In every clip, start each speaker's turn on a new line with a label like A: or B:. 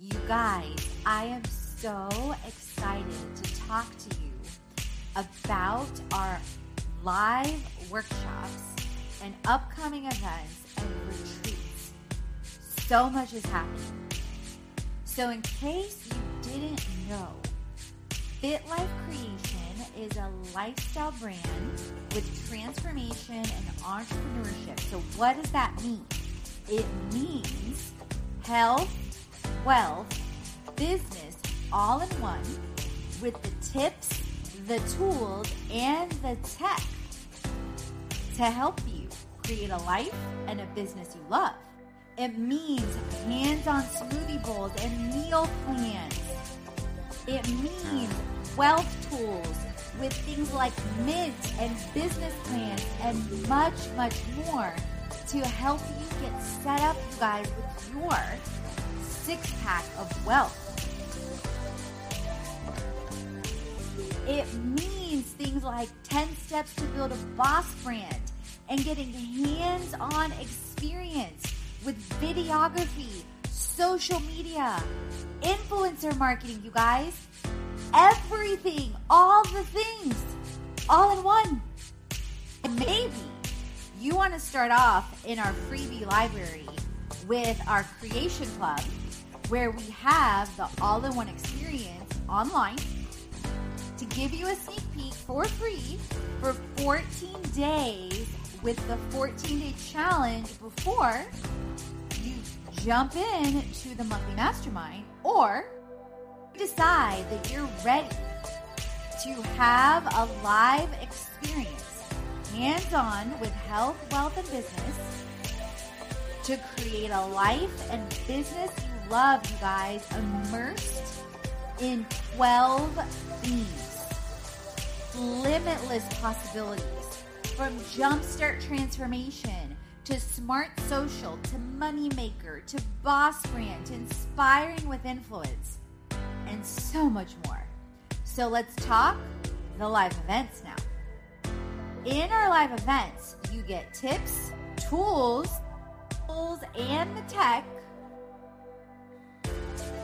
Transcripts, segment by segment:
A: You guys, I am so excited to talk to you about our live workshops and upcoming events and retreats. So much is happening. So, in case you didn't know, Fit Life Creation is a lifestyle brand with transformation and entrepreneurship. So, what does that mean? It means health, wealth, business all in one with the tips, the tools, and the tech to help you create a life and a business you love. It means hands on smoothie bowls and meal plans. It means wealth tools with things like mint and business plans and much, much more to help you get set up, you guys, with your six pack of wealth. It means things like 10 steps to build a boss brand and getting hands on experience with videography, social media, influencer marketing, you guys. Everything, all the things, all in one. And maybe you want to start off in our freebie library with our creation club, where we have the all in one experience online to give you a sneak peek for free for 14 days with the 14 day challenge before you jump in to the monthly mastermind or decide that you're ready to have a live experience hands on with health, wealth, and business to create a life and business love, you guys, immersed in 12 themes, limitless possibilities from jumpstart transformation to smart social to moneymaker to boss brand to inspiring with influence and so much more. So let's talk the live events now. In our live events, you get tips, tools, tools and the tech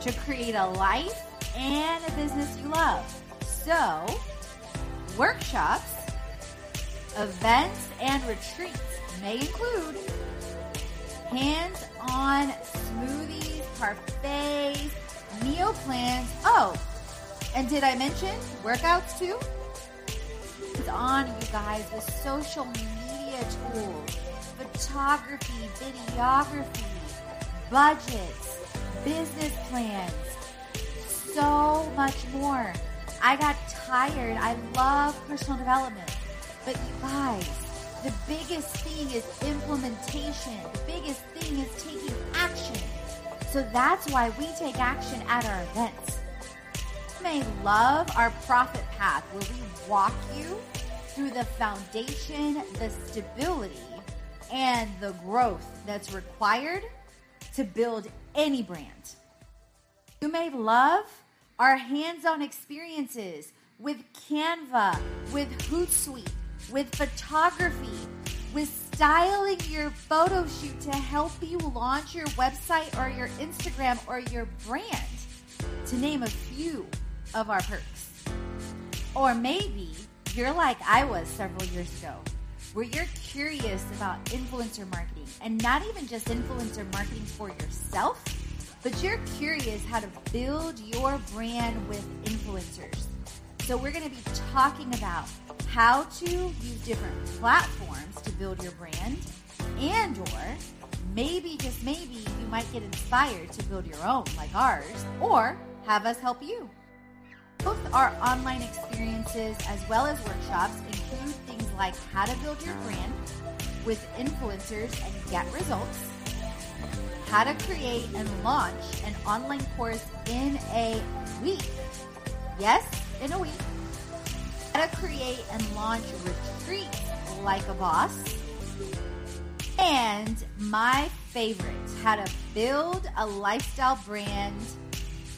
A: to create a life and a business you love. So, workshops, events, and retreats may include hands on smoothies, parfaits, meal plans. Oh, and did I mention workouts too? It's on, you guys, the social media tools, photography, videography, budgets, business plans, so much more. I got tired. I love personal development. But you guys, the biggest thing is implementation. The biggest thing is taking action. So that's why we take action at our events. You may love our profit path where we walk you through the foundation, the stability, and the growth that's required to build any brand. You may love our hands on experiences with Canva, with Hootsuite, with photography, with styling your photo shoot to help you launch your website or your Instagram or your brand, to name a few of our perks. Or maybe you're like I was several years ago, where you're curious about influencer marketing and not even just influencer marketing for yourself but you're curious how to build your brand with influencers. So we're going to be talking about how to use different platforms to build your brand and or maybe just maybe you might get inspired to build your own like ours or have us help you. Both our online experiences as well as workshops include things like how to build your brand with influencers and get results how to create and launch an online course in a week. Yes, in a week. How to create and launch retreats like a boss. And my favorite, how to build a lifestyle brand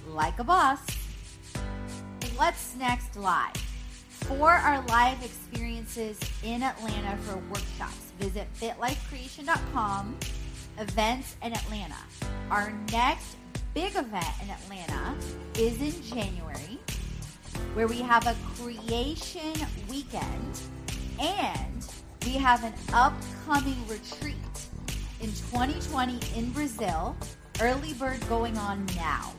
A: like a boss. What's next live? For our live experiences in Atlanta for workshops, visit fitlifecreation.com events in Atlanta. Our next big event in Atlanta is in January, where we have a creation weekend and we have an upcoming retreat in 2020 in Brazil. Early bird going on now.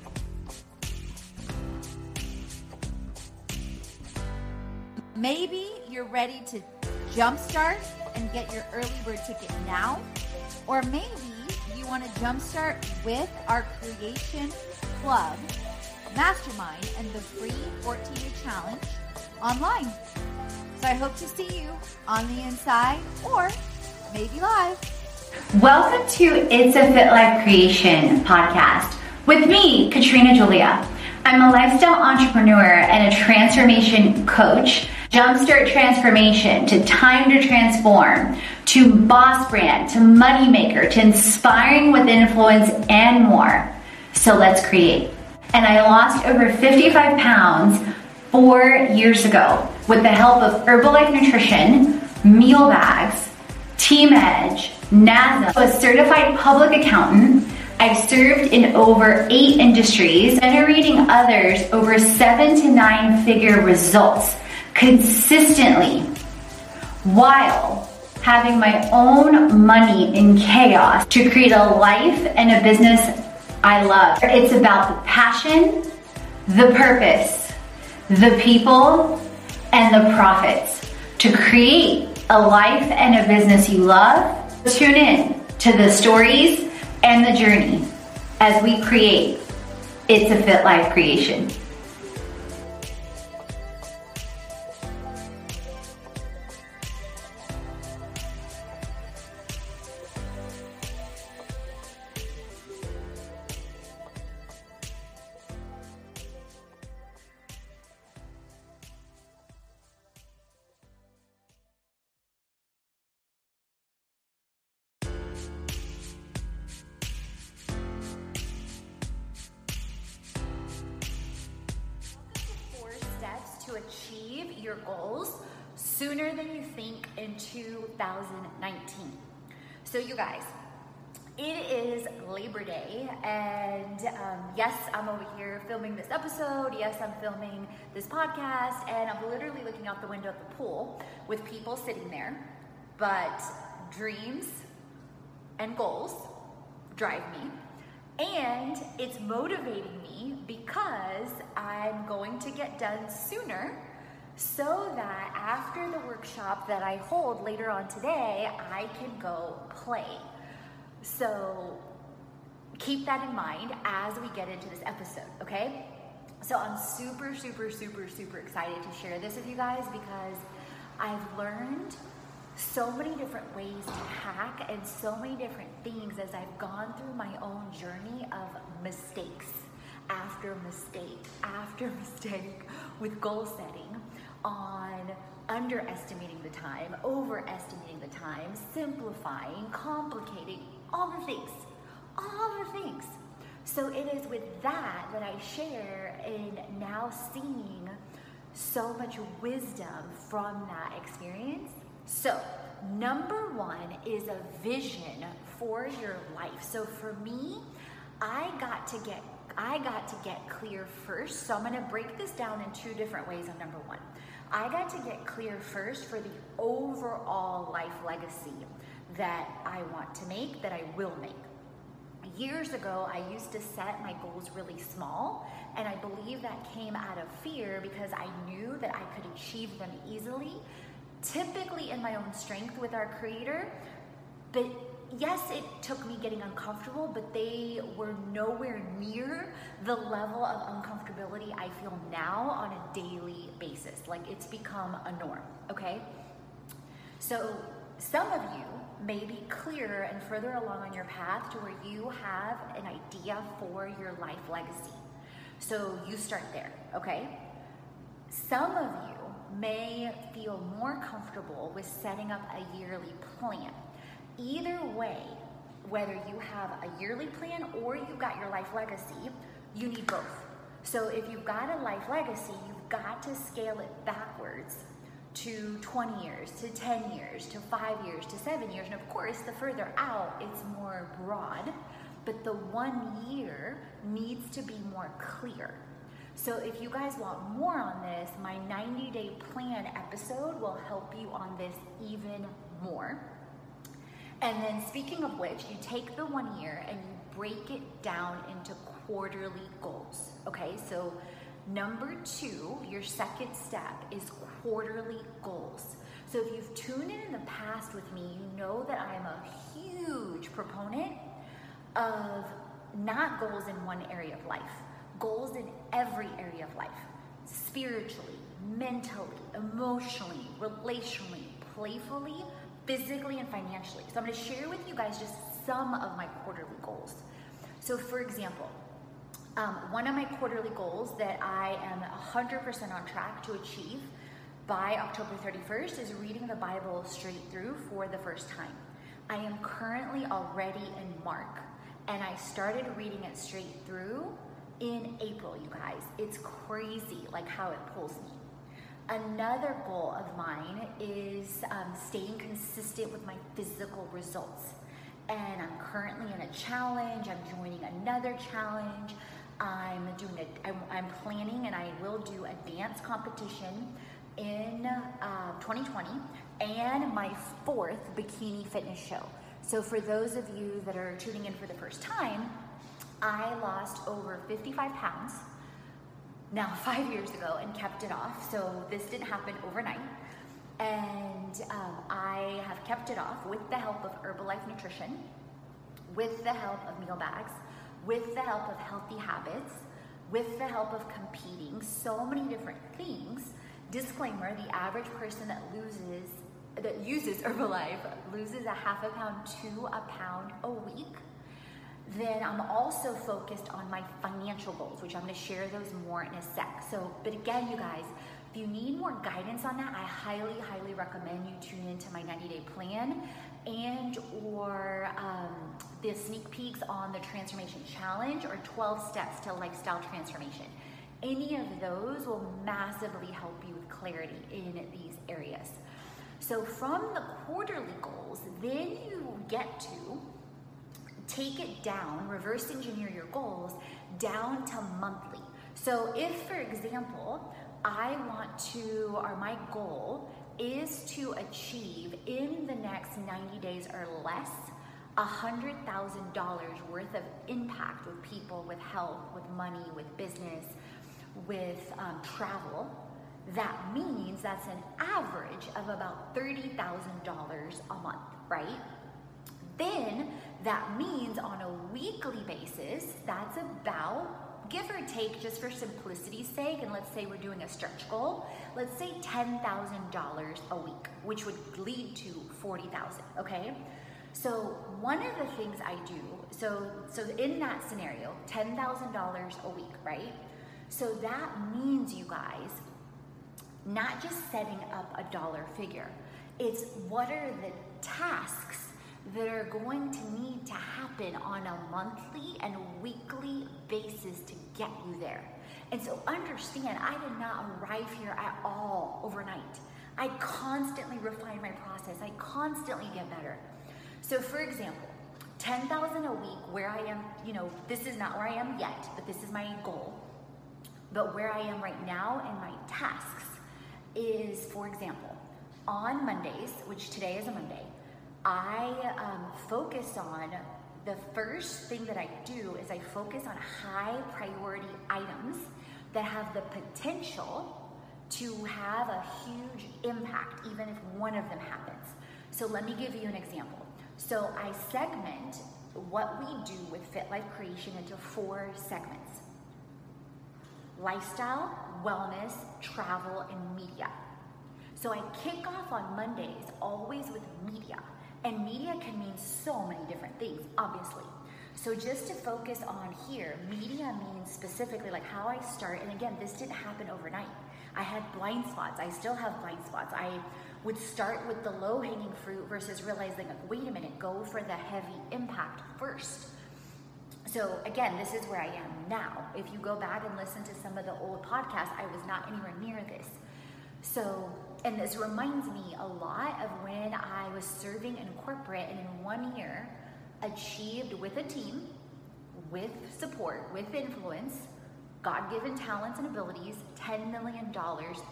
A: Maybe you're ready to jumpstart and get your early bird ticket now, or maybe you want to jumpstart with our Creation Club Mastermind and the free 14 day challenge online. So I hope to see you on the inside or maybe live.
B: Welcome to It's a Fit Life Creation podcast with me, Katrina Julia. I'm a lifestyle entrepreneur and a transformation coach Jumpstart transformation to time to transform to boss brand to money maker to inspiring with influence and more. So let's create. And I lost over 55 pounds four years ago with the help of Herbalife Nutrition, meal bags, Team Edge, NASA, a certified public accountant. I've served in over eight industries, generating others over seven to nine figure results consistently while having my own money in chaos to create a life and a business I love. It's about the passion, the purpose, the people, and the profits to create a life and a business you love. Tune in to the stories and the journey as we create It's a Fit Life creation.
A: Your goals sooner than you think in 2019. So, you guys, it is Labor Day, and um, yes, I'm over here filming this episode. Yes, I'm filming this podcast, and I'm literally looking out the window at the pool with people sitting there. But dreams and goals drive me, and it's motivating me because I'm going to get done sooner so that after the workshop that I hold later on today, I can go play. So keep that in mind as we get into this episode, okay? So I'm super, super, super, super excited to share this with you guys because I've learned so many different ways to hack and so many different things as I've gone through my own journey of mistakes after mistake after mistake with goal setting on underestimating the time, overestimating the time, simplifying, complicating, all the things, all the things. So it is with that that I share in now seeing so much wisdom from that experience. So, number one is a vision for your life. So for me, I got to get I got to get clear first. So I'm going to break this down in two different ways on number one. I got to get clear first for the overall life legacy that I want to make, that I will make. Years ago, I used to set my goals really small, and I believe that came out of fear because I knew that I could achieve them easily, typically in my own strength with our Creator. But yes, it took me getting uncomfortable, but they were nowhere near the level of uncomfortability I feel now on a daily basis. Like it's become a norm, okay? So some of you may be clearer and further along on your path to where you have an idea for your life legacy. So you start there, okay? Some of you may feel more comfortable with setting up a yearly plan. Either way, whether you have a yearly plan or you've got your life legacy, you need both. So if you've got a life legacy, you've got to scale it backwards to 20 years, to 10 years, to five years, to seven years. And of course, the further out, it's more broad. but the one year needs to be more clear. So if you guys want more on this, my 90 day plan episode will help you on this even more. And then, speaking of which, you take the one year and you break it down into quarterly goals. Okay, so number two, your second step is quarterly goals. So, if you've tuned in in the past with me, you know that I'm a huge proponent of not goals in one area of life, goals in every area of life spiritually, mentally, emotionally, relationally, playfully, physically and financially. So I'm going to share with you guys just some of my quarterly goals. So, for example, um, one of my quarterly goals that I am 100% on track to achieve by October 31st is reading the Bible straight through for the first time. I am currently already in Mark, and I started reading it straight through in April, you guys. It's crazy like how it pulls me. Another goal of mine is um, staying consistent with my physical results. And I'm currently in a challenge, I'm joining another challenge. I'm doing a, I'm, I'm planning and I will do a dance competition in uh, 2020 and my fourth bikini fitness show. So, for those of you that are tuning in for the first time, I lost over 55 pounds now five years ago and kept it off. So this didn't happen overnight. And um, I have kept it off with the help of Herbalife Nutrition, with the help of meal bags, with the help of healthy habits, with the help of competing, so many different things. Disclaimer the average person that loses, that uses Herbalife loses a half a pound to a pound a week then I'm also focused on my financial goals, which I'm to share those more in a sec. So, but again, you guys, if you need more guidance on that, I highly, highly recommend you tune into my 90 day plan and or um, the sneak peeks on the transformation challenge or 12 steps to lifestyle transformation. Any of those will massively help you with clarity in these areas. So, from the quarterly goals, then you get to take it down, reverse engineer your goals down to monthly. So, if for example, I want to, or my goal is to achieve in the next 90 days or less $100,000 worth of impact with people, with health, with money, with business, with um, travel, that means that's an average of about $30,000 a month, right? Then that means on a weekly basis, that's about, give or take, just for simplicity's sake, and let's say we're doing a stretch goal, let's say $10,000 a week, which would lead to 40,000, okay? So one of the things I do, so so in that scenario, $10,000 a week, right? So that means you guys not just setting up a dollar figure. It's what are the tasks that are going to need to happen on a monthly and weekly basis to get you there. And so understand, I did not arrive here at all overnight. I constantly refine my process, I constantly get better. So, for example, 10,000 a week, where I am, you know, this is not where I am yet, but this is my goal. But where I am right now in my tasks is, for example, on Mondays, which today is a Monday, I um, focus on the first thing that I do is I focus on high priority items that have the potential to have a huge impact, even if one of them happens. So, let me give you an example. So, I segment what we do with Fit Life Creation into four segments lifestyle, wellness, travel, and media. So, I kick off on Mondays always with media. And media can mean so many different things, obviously. So just to focus on here, media means specifically like how I start. And again, this didn't happen overnight. I had blind spots. I still have blind spots. I would start with the low hanging fruit versus realizing, like, wait a minute, go for the heavy impact first. So again, this is where I am now. If you go back and listen to some of the old podcasts, I was not anywhere near this. So and this reminds me a lot of when I was serving in corporate and in one year achieved with a team with support, with influence, God given talents and abilities, $10 million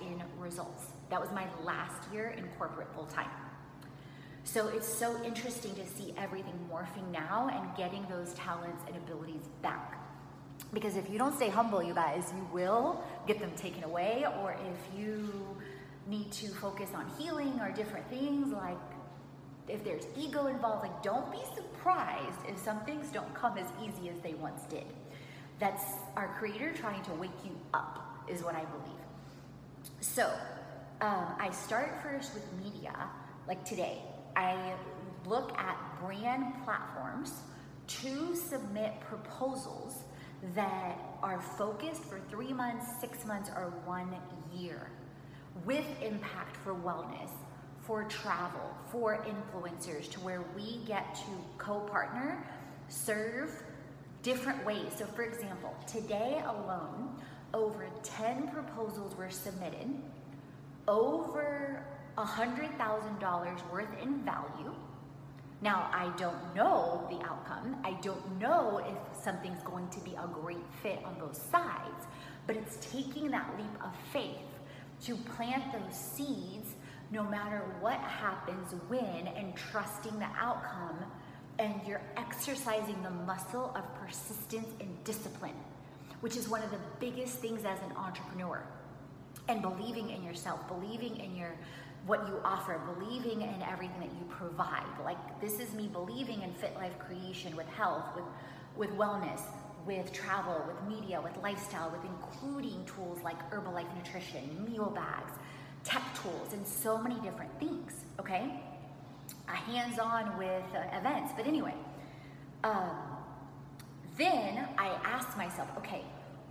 A: in results. That was my last year in corporate full time. So it's so interesting to see everything morphing now and getting those talents and abilities back. Because if you don't stay humble, you guys, you will get them taken away. Or if you need to focus on healing or different things, like if there's ego involved, like don't be surprised if some things don't come as easy as they once did. That's our creator trying to wake you up, is what I believe. So um, I start first with media, like today. I look at brand platforms to submit proposals that are focused for three months, six months, or one year with impact for wellness, for travel, for influencers, to where we get to co partner, serve different ways. So, for example, today alone, over 10 proposals were submitted, over $100,000 worth in value. Now, I don't know the outcome. I don't know if something's going to be a great fit on both sides, but it's taking that leap of faith to plant those seeds no matter what happens when and trusting the outcome and you're exercising the muscle of persistence and discipline which is one of the biggest things as an entrepreneur. And believing in yourself believing in your what you offer believing in everything that you provide. Like this is me believing in fit life creation with health with with wellness with travel, with media, with lifestyle, with including tools like Herbalife Nutrition, meal bags, tech tools, and so many different things, okay? A hands on with uh, events. But anyway, um, then I asked myself, okay,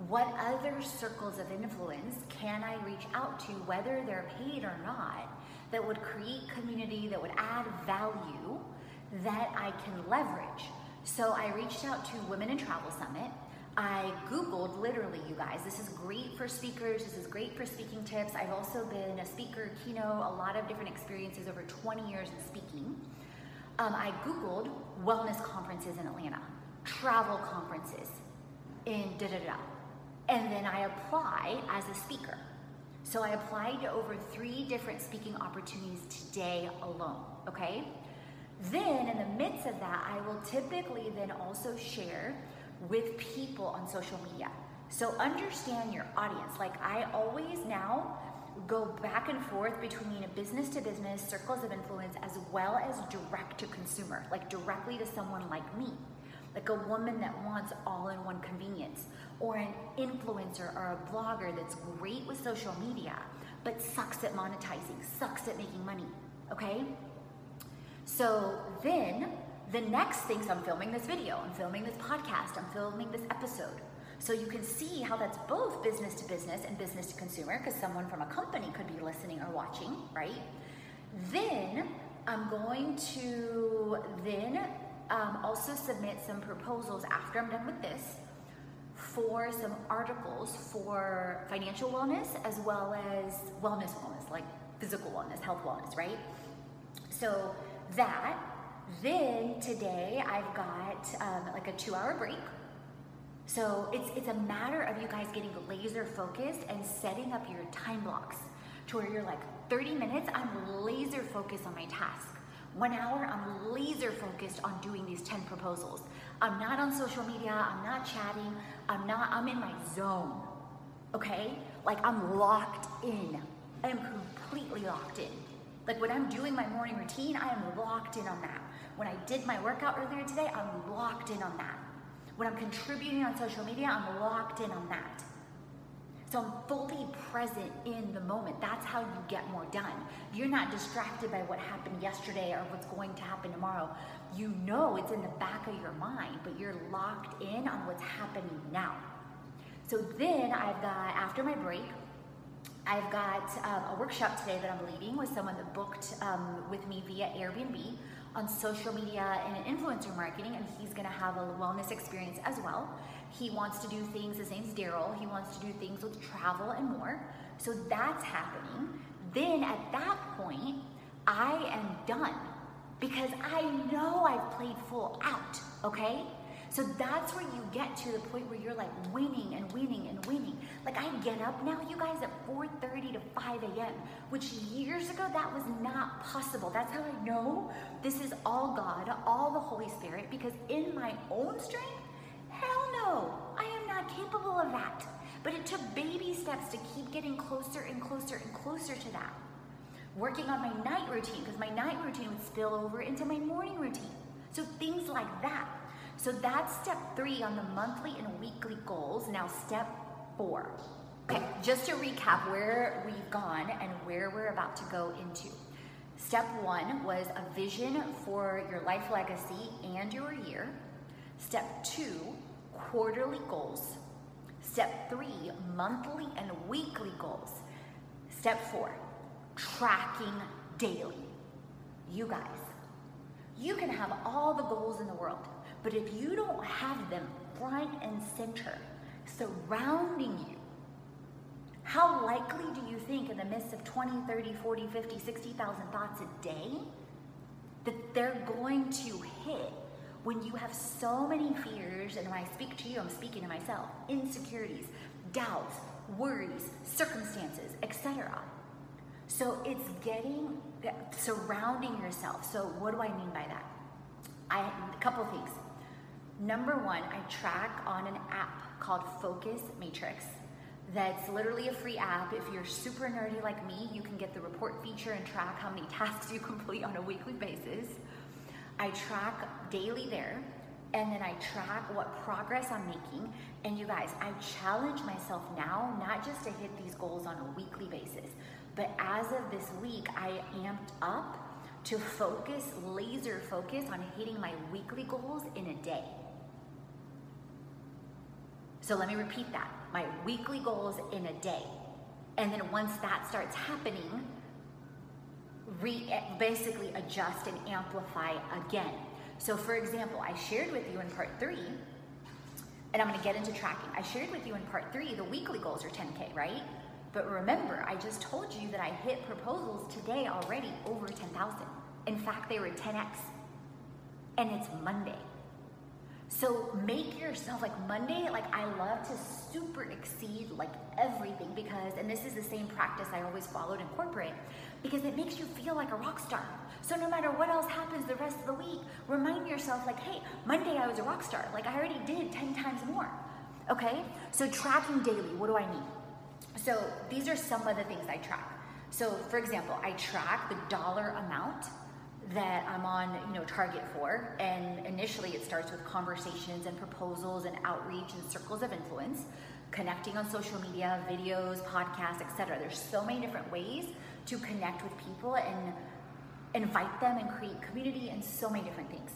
A: what other circles of influence can I reach out to, whether they're paid or not, that would create community, that would add value that I can leverage? So I reached out to Women in Travel Summit. I Googled literally, you guys. This is great for speakers. This is great for speaking tips. I've also been a speaker, keynote, a lot of different experiences over 20 years in speaking. Um, I Googled wellness conferences in Atlanta, travel conferences in da da da. And then I apply as a speaker. So I applied to over three different speaking opportunities today alone, okay? Then, in the midst of that, I will typically then also share with people on social media. So, understand your audience. Like, I always now go back and forth between a business to business, circles of influence, as well as direct to consumer, like directly to someone like me, like a woman that wants all in one convenience, or an influencer or a blogger that's great with social media, but sucks at monetizing, sucks at making money, okay? So then the next things I'm filming this video, I'm filming this podcast, I'm filming this episode. So you can see how that's both business to business and business to consumer because someone from a company could be listening or watching, right? Then I'm going to then um, also submit some proposals after I'm done with this for some articles for financial wellness as well as wellness wellness, like physical wellness, health wellness, right? So that. Then today I've got um, like a two hour break. So it's, it's a matter of you guys getting laser focused and setting up your time blocks to where you're like 30 minutes, I'm laser focused on my task. One hour, I'm laser focused on doing these 10 proposals. I'm not on social media, I'm not chatting, I'm not, I'm in my zone. Okay? Like I'm locked in. I am completely locked in. Like when I'm doing my morning routine, I am locked in on that. When I did my workout earlier today, I'm locked in on that. When I'm contributing on social media, I'm locked in on that. So I'm fully present in the moment. That's how you get more done. You're not distracted by what happened yesterday or what's going to happen tomorrow. You know it's in the back of your mind, but you're locked in on what's happening now. So then I've got, after my break, I've got um, a workshop today that I'm leading with someone that booked um, with me via Airbnb on social media and influencer marketing, and he's to have a wellness experience as well. He wants to do things, his name's Daryl, he wants to do things with travel and more. So that's happening. Then at that point, I am done because I know I've played full out, okay? So that's where you get to the point where you're like winning and winning and winning. Like I get up now, you guys, at 4:30 to 5 a.m., which years ago that was not possible. That's how I know this is all God, all the Holy Spirit, because in my own strength, hell no, I am not capable of that. But it took baby steps to keep getting closer and closer and closer to that. Working on my night routine, because my night routine would spill over into my morning routine. So things like that. So that's step three on the monthly and weekly goals. Now, step four. Okay, just to recap where we've gone and where we're about to go into. Step one was a vision for your life legacy and your year. Step two, quarterly goals. Step three, monthly and weekly goals. Step four, tracking daily. You guys, you can have all the goals in the world, but if you don't have them front and center, surrounding you, how likely do you think in the midst of 20, 30, 40, 50, 60,000 thoughts a day that they're going to hit when you have so many fears, and when I speak to you, I'm speaking to myself, insecurities, doubts, worries, circumstances, etc. So it's getting surrounding yourself. So what do I mean by that? I a couple things. Number one, I track on an app called Focus Matrix. That's literally a free app. If you're super nerdy like me, you can get the report feature and track how many tasks you complete on a weekly basis. I track daily there, and then I track what progress I'm making. And you guys, I challenge myself now not just to hit these goals on a weekly basis, but as of this week, I amped up to focus, laser focus on hitting my weekly goals in a day. So let me repeat that my weekly goals in a day. And then once that starts happening, re- basically adjust and amplify again. So, for example, I shared with you in part three, and I'm to get into tracking. I shared with you in part three the weekly goals are 10K, right? But remember, I just told you that I hit proposals today already over 10,000. In fact, they were 10x. And it's Monday. So make yourself like Monday, like I love to super exceed like everything because, and this is the same practice I always followed in corporate, because it makes you feel like a rock star. So no matter what else happens the rest of the week, remind yourself like, hey, Monday I was a rock star. Like I already did 10 times more. Okay? So tracking daily, what do I mean? So these are some of the things I track. So for example, I track the dollar amount that I'm on, you know, target for. And initially it starts with conversations and proposals and outreach and circles of influence, connecting on social media, videos, podcasts, etc. There's so many different ways to connect with people and invite them and create community and so many different things.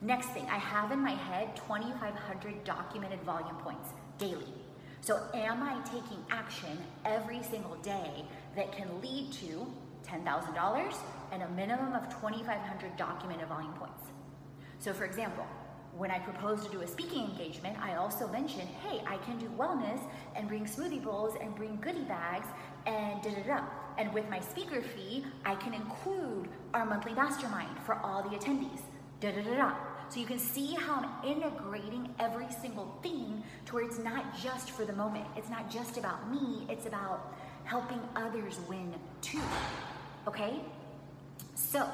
A: Next thing, I have in my head 2,500 documented volume points daily. So, am I taking action every single day that can lead to $10,000 and a minimum of 2,500 documented volume points. So, for example, when I proposed to do a speaking engagement, I also mentioned, hey, I can do wellness and bring smoothie bowls and bring goodie bags and da da da. And with my speaker fee, I can include our monthly mastermind for all the attendees. Da da da da. So you can see how I'm integrating every single thing to where it's not just for the moment. It's not just about me, it's about helping others win too. Okay? So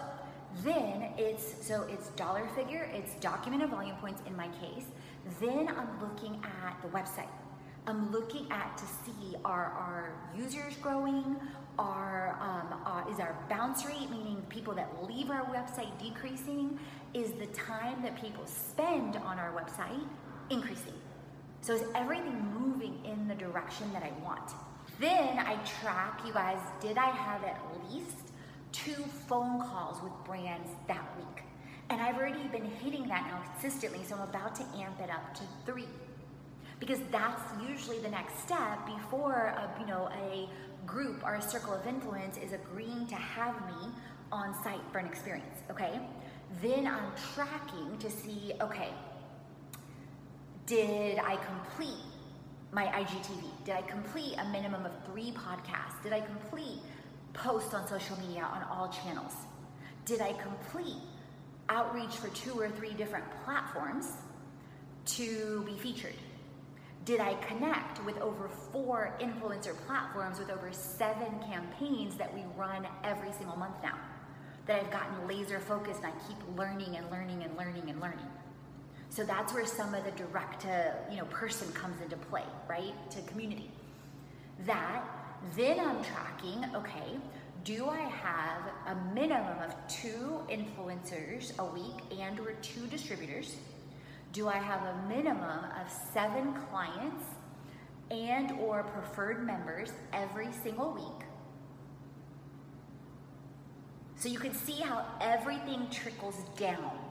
A: then it's so it's dollar figure, it's documented volume points in my case. Then I'm looking at the website. I'm looking at to see are our users growing? Are um, uh, is our bounce rate, meaning people that leave our website, decreasing? Is the time that people spend on our website increasing? So is everything moving in the direction that I want? Then I track, you guys, did I have at least two phone calls with brands that week. And I've already been hitting that now consistently, so I'm about to amp it up to three. Because that's usually the next step before a, you know, a group or a circle of influence is agreeing to have me on site for an experience, okay? Then I'm tracking to see, okay, did I complete my IGTV? Did I complete a minimum of three podcasts? Did I complete posts on social media on all channels? Did I complete outreach for two or three different platforms? to be featured? Did I connect with over four influencer platforms with over seven campaigns that we run every single month now? That I've gotten laser focused and I keep learning and learning and learning and learning. So that's where some of the direct to you know person comes into play, right? To community. That then I'm tracking, okay, do I have a minimum of two influencers a week and or two distributors? Do I have a minimum of seven clients and or preferred members every single week? So you can see how everything trickles down.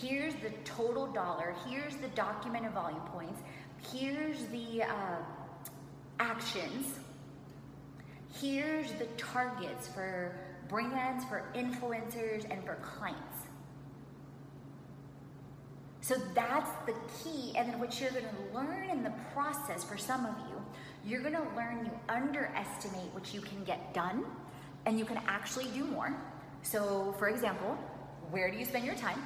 A: Here's the total dollar, here's the documented volume points, here's the uh, actions, here's the targets for brands, for influencers, and for clients. So that's the key. And then what you're going to learn in the process for some of you, you're going to learn you underestimate what you can get done and you can actually do more. So, for example, where do you spend your time?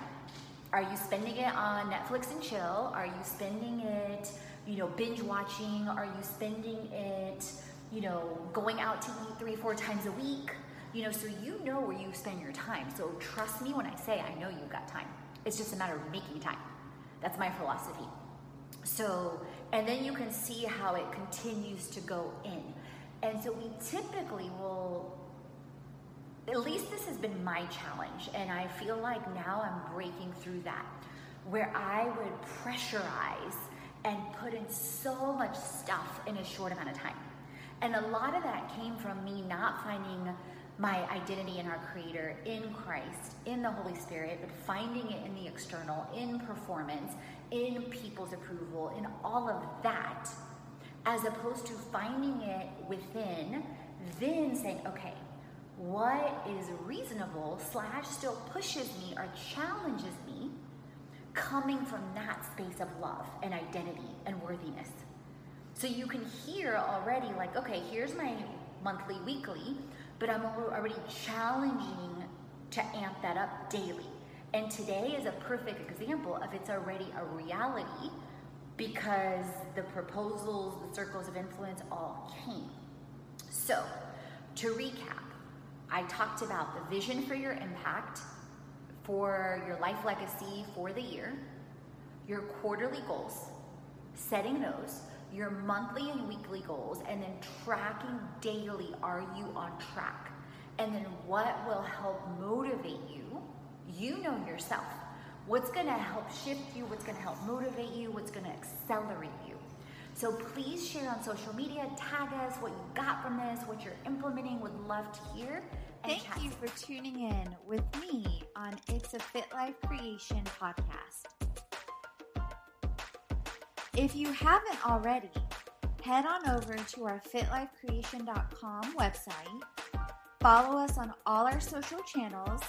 A: Are you spending it on Netflix and chill? Are you spending it, you know, binge watching? Are you spending it, you know, going out to eat three, four times a week? You know, so you know where you spend your time. So trust me when I say I know you've got time. It's just a matter of making time. That's my philosophy. So, and then you can see how it continues to go in. And so we typically will, at least this has been my challenge, and I feel like now I'm breaking through that, where I would pressurize and put in so much stuff in a short amount of time. And a lot of that came from me not finding my identity in our Creator, in Christ, in the Holy Spirit, but finding it in the external, in performance, in people's approval, in all of that, as opposed to finding it within, then saying, okay, what is reasonable slash still pushes me or challenges me coming from that space of love and identity and worthiness. So you can hear already, like, okay, here's my monthly, weekly but I'm already challenging to amp that up daily. And today is a perfect example of it's already a reality because the proposals, the circles of influence all came. So, to recap, I talked about the vision for your impact, for your life legacy for the year, your quarterly goals, setting those, your monthly and weekly goals, and then tracking daily are you on track? And then what will help motivate you? You know yourself. What's to help shift you? What's to help motivate you? What's to accelerate you? So please share on social media, tag us what you got from this, what you're implementing. Would love to hear.
C: Thank you for tuning in with me on It's a Fit Life Creation podcast. If you haven't already, head on over to our fitlifecreation.com website, follow us on all our social channels,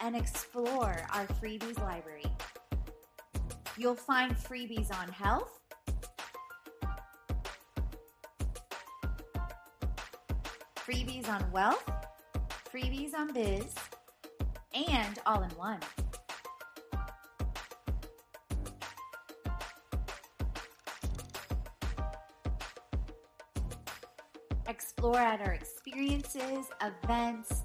C: and explore our freebies library. You'll find freebies on health, freebies on wealth, freebies on biz, and all in one. explore at our experiences, events,